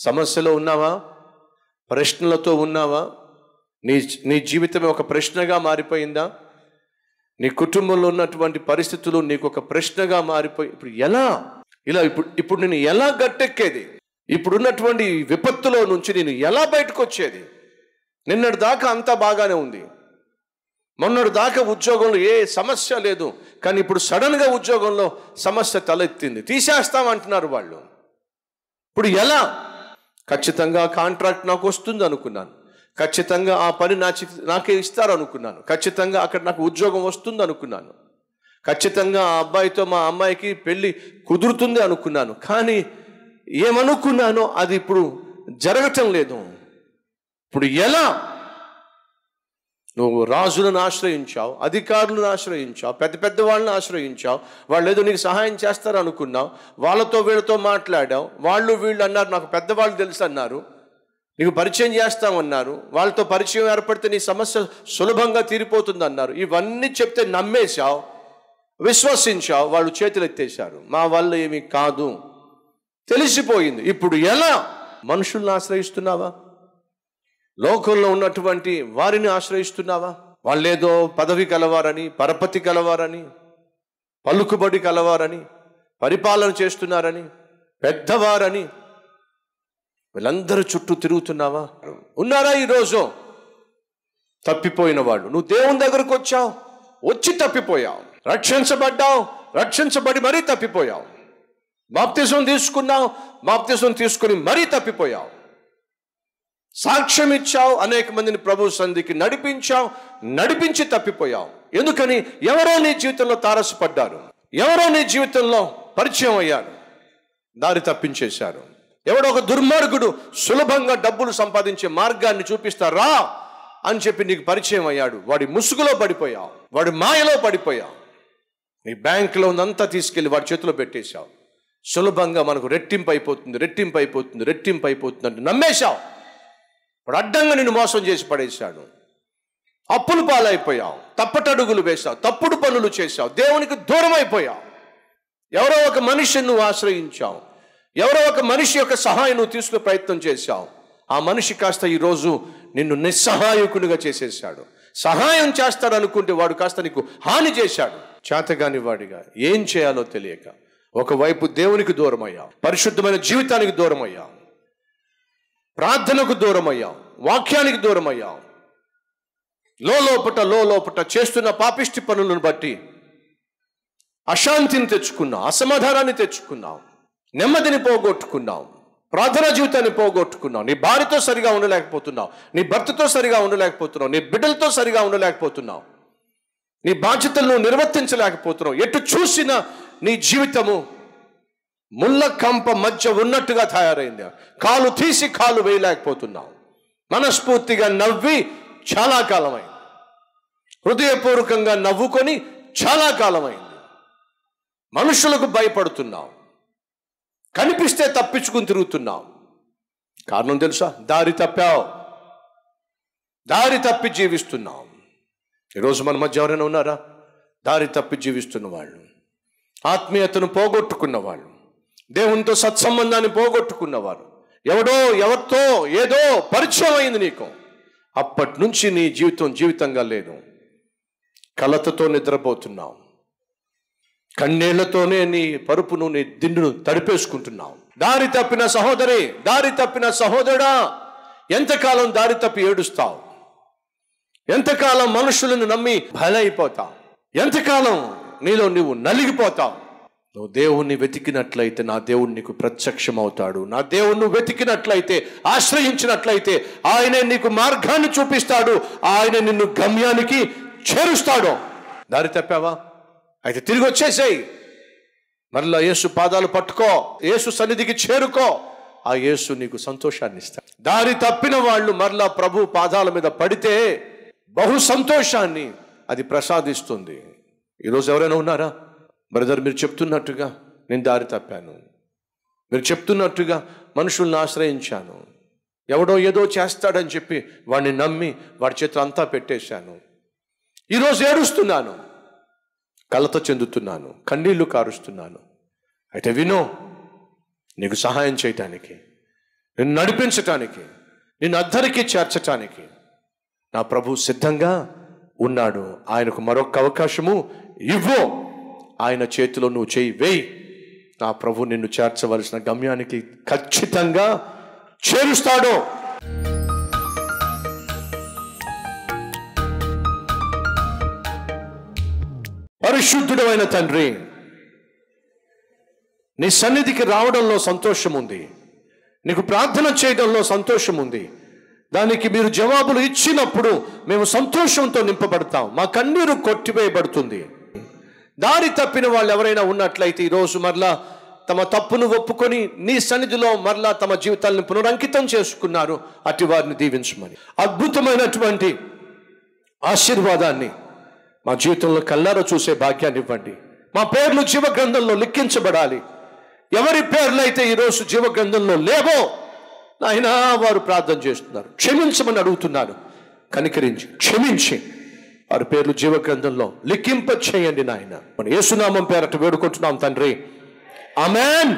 సమస్యలో ఉన్నావా? ప్రశ్నలతో ఉన్నావా? నీ నీ జీవితం ఒక ప్రశ్నగా మారిపోయిందా? నీ కుటుంబంలో ఉన్నటువంటి పరిస్థితులు నీకు ఒక ప్రశ్నగా మారిపోయి ఇప్పుడు ఎలా? ఇలా ఇప్పుడు ఇప్పుడు నేను ఎలా గట్టెక్కేది? ఇప్పుడున్నటువంటి విపత్తులో నుంచి నేను ఎలా బయటకు వచ్చేది నిన్నటి దాకా అంతా బాగానే ఉంది. మొన్నటి దాకా ఉద్యోగంలో ఏ సమస్య లేదు. కానీ ఇప్పుడు సడన్గా ఉద్యోగంలో సమస్య తలెత్తింది. తీసేస్తామంటున్నారు వాళ్ళు. ఇప్పుడు ఎలా? ఖచ్చితంగా కాంట్రాక్ట్ నాకు వస్తుంది అనుకున్నాను. ఖచ్చితంగా ఆ పని నా నాకే ఇస్తారు అనుకున్నాను. ఖచ్చితంగా అక్కడ నాకు ఉద్యోగం వస్తుంది అనుకున్నాను. ఖచ్చితంగా ఆ అబ్బాయితో మా అమ్మాయికి పెళ్ళి కుదురుతుంది అనుకున్నాను. కానీ ఏమనుకున్నానో అది ఇప్పుడు జరగటం లేదు. ఇప్పుడు ఎలా? నువ్వు రాజులను ఆశ్రయించావు అధికారులను ఆశ్రయించావు పెద్ద పెద్ద వాళ్ళని ఆశ్రయించావు వాళ్ళు ఏదో నీకు సహాయం చేస్తారు అనుకున్నావు వాళ్ళతో వీళ్ళతో మాట్లాడావు వాళ్ళు వీళ్ళు అన్నారు నాకు పెద్దవాళ్ళు తెలుసు అన్నారు నీకు పరిచయం చేస్తామన్నారు వాళ్ళతో పరిచయం ఏర్పడితే నీ సమస్య సులభంగా తీరిపోతుంది అన్నారు ఇవన్నీ చెప్తే నమ్మేశావు విశ్వసించావు వాళ్ళు చేతులు ఎత్తేశారు మా వల్ల ఏమీ కాదు. తెలిసిపోయింది. ఇప్పుడు ఎలా? మనుషుల్ని ఆశ్రయిస్తున్నావా? లోకంలో ఉన్నటువంటి వారిని ఆశ్రయిస్తున్నావా? వాళ్ళేదో పదవి కలవారని పరపతి కలవారని పలుకుబడి కలవారని పరిపాలన చేస్తున్నారని పెద్దవారని వీళ్ళందరూ చుట్టూ తిరుగుతున్నావా? ఉన్నారా ఈరోజు తప్పిపోయిన వాళ్ళు. నువ్వు దేవుని దగ్గరకు వచ్చావు వచ్చి తప్పిపోయావు. రక్షించబడ్డావు రక్షించబడి మరీ తప్పిపోయావు. బాప్తిజం తీసుకున్నావు బాప్తిజం తీసుకుని మరీ తప్పిపోయావు. సాక్ష్యం ఇచ్చావు అనేక మందిని ప్రభు సంధికి నడిపించావు నడిపించి తప్పిపోయావు. ఎందుకని? ఎవరో నీ జీవితంలో తారసపడ్డారు. ఎవరో నీ జీవితంలో పరిచయం అయ్యారు. దారి తప్పించేశారు. ఎవడో ఒక దుర్మార్గుడు సులభంగా డబ్బులు సంపాదించే మార్గాన్ని చూపిస్తారా అని చెప్పి నీకు పరిచయం అయ్యాడు. వాడి ముసుగులో పడిపోయావు. వాడి మాయలో పడిపోయావు. నీ బ్యాంకులో ఉందంతా తీసుకెళ్ళి వాడి చేతిలో పెట్టేశావు. సులభంగా మనకు రెట్టింపు అయిపోతుంది రెట్టింపు అయిపోతుంది రెట్టింపు అయిపోతుంది అంటే నమ్మేశావు. వాడు అడ్డంగా నిన్ను మోసం చేసి పడేశాడు. అప్పులు పాలైపోయావు తప్పటడుగులు వేశావు తప్పుడు పనులు చేశావు దేవునికి దూరం అయిపోయావు ఎవరో ఒక మనిషిని నువ్వు ఆశ్రయించావు ఎవరో ఒక మనిషి యొక్క సహాయం నువ్వు తీసుకునే ప్రయత్నం చేశావు. ఆ మనిషి కాస్త ఈరోజు నిన్ను నిస్సహాయకునిగా చేసేసాడు సహాయం చేస్తాడు అనుకుంటే వాడు కాస్త నీకు హాని చేశాడు. చేతగాని వాడిగా ఏం చేయాలో తెలియక ఒకవైపు దేవునికి దూరం అయ్యావు పరిశుద్ధమైన జీవితానికి దూరం అయ్యావు ప్రార్థనకు దూరం అయ్యాం వాక్యానికి దూరం అయ్యాం లోపట లోపట చేస్తున్న పాపిష్టి పనులను బట్టి అశాంతిని తెచ్చుకున్నాం అసమాధానాన్ని తెచ్చుకున్నావు నెమ్మదిని పోగొట్టుకున్నాం ప్రార్థనా జీవితాన్ని పోగొట్టుకున్నావు నీ భార్యతో సరిగా ఉండలేకపోతున్నావు నీ భర్తతో సరిగా ఉండలేకపోతున్నావు నీ బిడ్డలతో సరిగా ఉండలేకపోతున్నావు. నీ బాధ్యతలను నిర్వర్తించలేకపోతున్నావు. ఎటు చూసినా నీ జీవితము ముళ్ళ కంప మధ్య ఉన్నట్టుగా తయారైంది. కాలు తీసి కాలు వేయలేకపోతున్నావు. మనస్ఫూర్తిగా నవ్వి చాలా కాలమైంది. హృదయపూర్వకంగా నవ్వుకొని చాలా కాలమైంది. మనుషులకు భయపడుతున్నావు. కనిపిస్తే తప్పించుకుని తిరుగుతున్నావు. కారణం తెలుసా? దారి తప్పావు. దారి తప్పి జీవిస్తున్నావు. ఈరోజు మన మధ్య ఎవరైనా ఉన్నారా? దారి తప్పి జీవిస్తున్న వాళ్ళు. ఆత్మీయతను పోగొట్టుకున్న వాళ్ళు. దేవునితో సత్సంబంధాన్ని పోగొట్టుకున్నవారు. ఎవడో ఎవరితో ఏదో పరిచయం అయింది నీకు. అప్పటి నుంచి నీ జీవితం జీవితంగా లేదు. కలతతో నిద్రపోతున్నావు. కన్నీళ్ళతోనే నీ పరుపును నీ దిండును తడిపేసుకుంటున్నావు. దారి తప్పిన సహోదరి దారి తప్పిన సహోదరుడా ఎంతకాలం దారి తప్పి ఏడుస్తావు? ఎంతకాలం మనుషులను నమ్మి బలైపోతావు? ఎంతకాలం నీలో నువ్వు నలిగిపోతావు? నువ్వు దేవుణ్ణి వెతికినట్లయితే నా దేవుడు నీకు ప్రత్యక్షమవుతాడు. నా దేవుణ్ణి వెతికినట్లయితే ఆశ్రయించినట్లయితే ఆయనే నీకు మార్గాన్ని చూపిస్తాడు. ఆయన నిన్ను గమ్యానికి చేరుస్తాడు. దారి తప్పావా? అయితే తిరిగి వచ్చేసేయి. మరలా యేసు పాదాలు పట్టుకో. యేసు సన్నిధికి చేరుకో. ఆ యేసు నీకు సంతోషాన్ని ఇస్తాడు. దారి తప్పిన వాళ్ళు మరలా ప్రభు పాదాల మీద పడితే బహు సంతోషాన్ని అది ప్రసాదిస్తుంది. ఈరోజు ఎవరైనా ఉన్నారా? బ్రదర్ మీరు చెప్తున్నట్టుగా నేను దారి తప్పాను. మీరు చెప్తున్నట్టుగా మనుషుల్ని ఆశ్రయించాను. ఎవడో ఏదో చేస్తాడని చెప్పి వాడిని నమ్మి వాడి చేతులు అంతా పెట్టేశాను. ఈరోజు ఏడుస్తున్నాను. కలత చెందుతున్నాను. కన్నీళ్ళు కారుస్తున్నాను. అయితే వినో నీకు సహాయం చేయటానికి నిన్ను నడిపించటానికి నిన్ను అద్దరికి చేర్చటానికి నా ప్రభు సిద్ధంగా ఉన్నాడు. ఆయనకు మరొక అవకాశము ఇవ్వు. ఆయన చేతిలో నువ్వు చేయి వేయి. నా ప్రభు నిన్ను చేర్చవలసిన గమ్యానికి ఖచ్చితంగా చేరుస్తాడు. పరిశుద్ధుడమైన తండ్రి నీ సన్నిధికి రావడంలో సంతోషం ఉంది నీకు ప్రార్థన చేయడంలో సంతోషం ఉంది దానికి మీరు జవాబులు ఇచ్చినప్పుడు మేము సంతోషంతో నింపబడతాం. మా కన్నీరు కొట్టివేయబడుతుంది. దారి తప్పిన వాళ్ళు ఎవరైనా ఉన్నట్లయితే ఈరోజు మరలా తమ తప్పును ఒప్పుకొని నీ సన్నిధిలో మరలా తమ జీవితాలను పునరంకితం చేసుకున్నారు. అటు వారిని దీవించమని. అద్భుతమైనటువంటి ఆశీర్వాదాన్ని మా జీవితంలో కల్లారో చూసే భాగ్యాన్ని ఇవ్వండి. మా పేర్లు జీవ గ్రంథంలో లిఖించబడాలి. ఎవరి పేర్లు అయితే ఈరోజు జీవ గ్రంథంలో లేవో నాయనా వారు ప్రార్థన చేస్తున్నారు. క్షమించమని అడుగుతున్నారు. కనికరించి క్షమించి. వారి పేర్లు జీవ గ్రంథంలో లిఖింప చేయండి నాయన. మన యేసునామం పేరట వేడుకుంటున్నాం తండ్రి. ఆమెన్.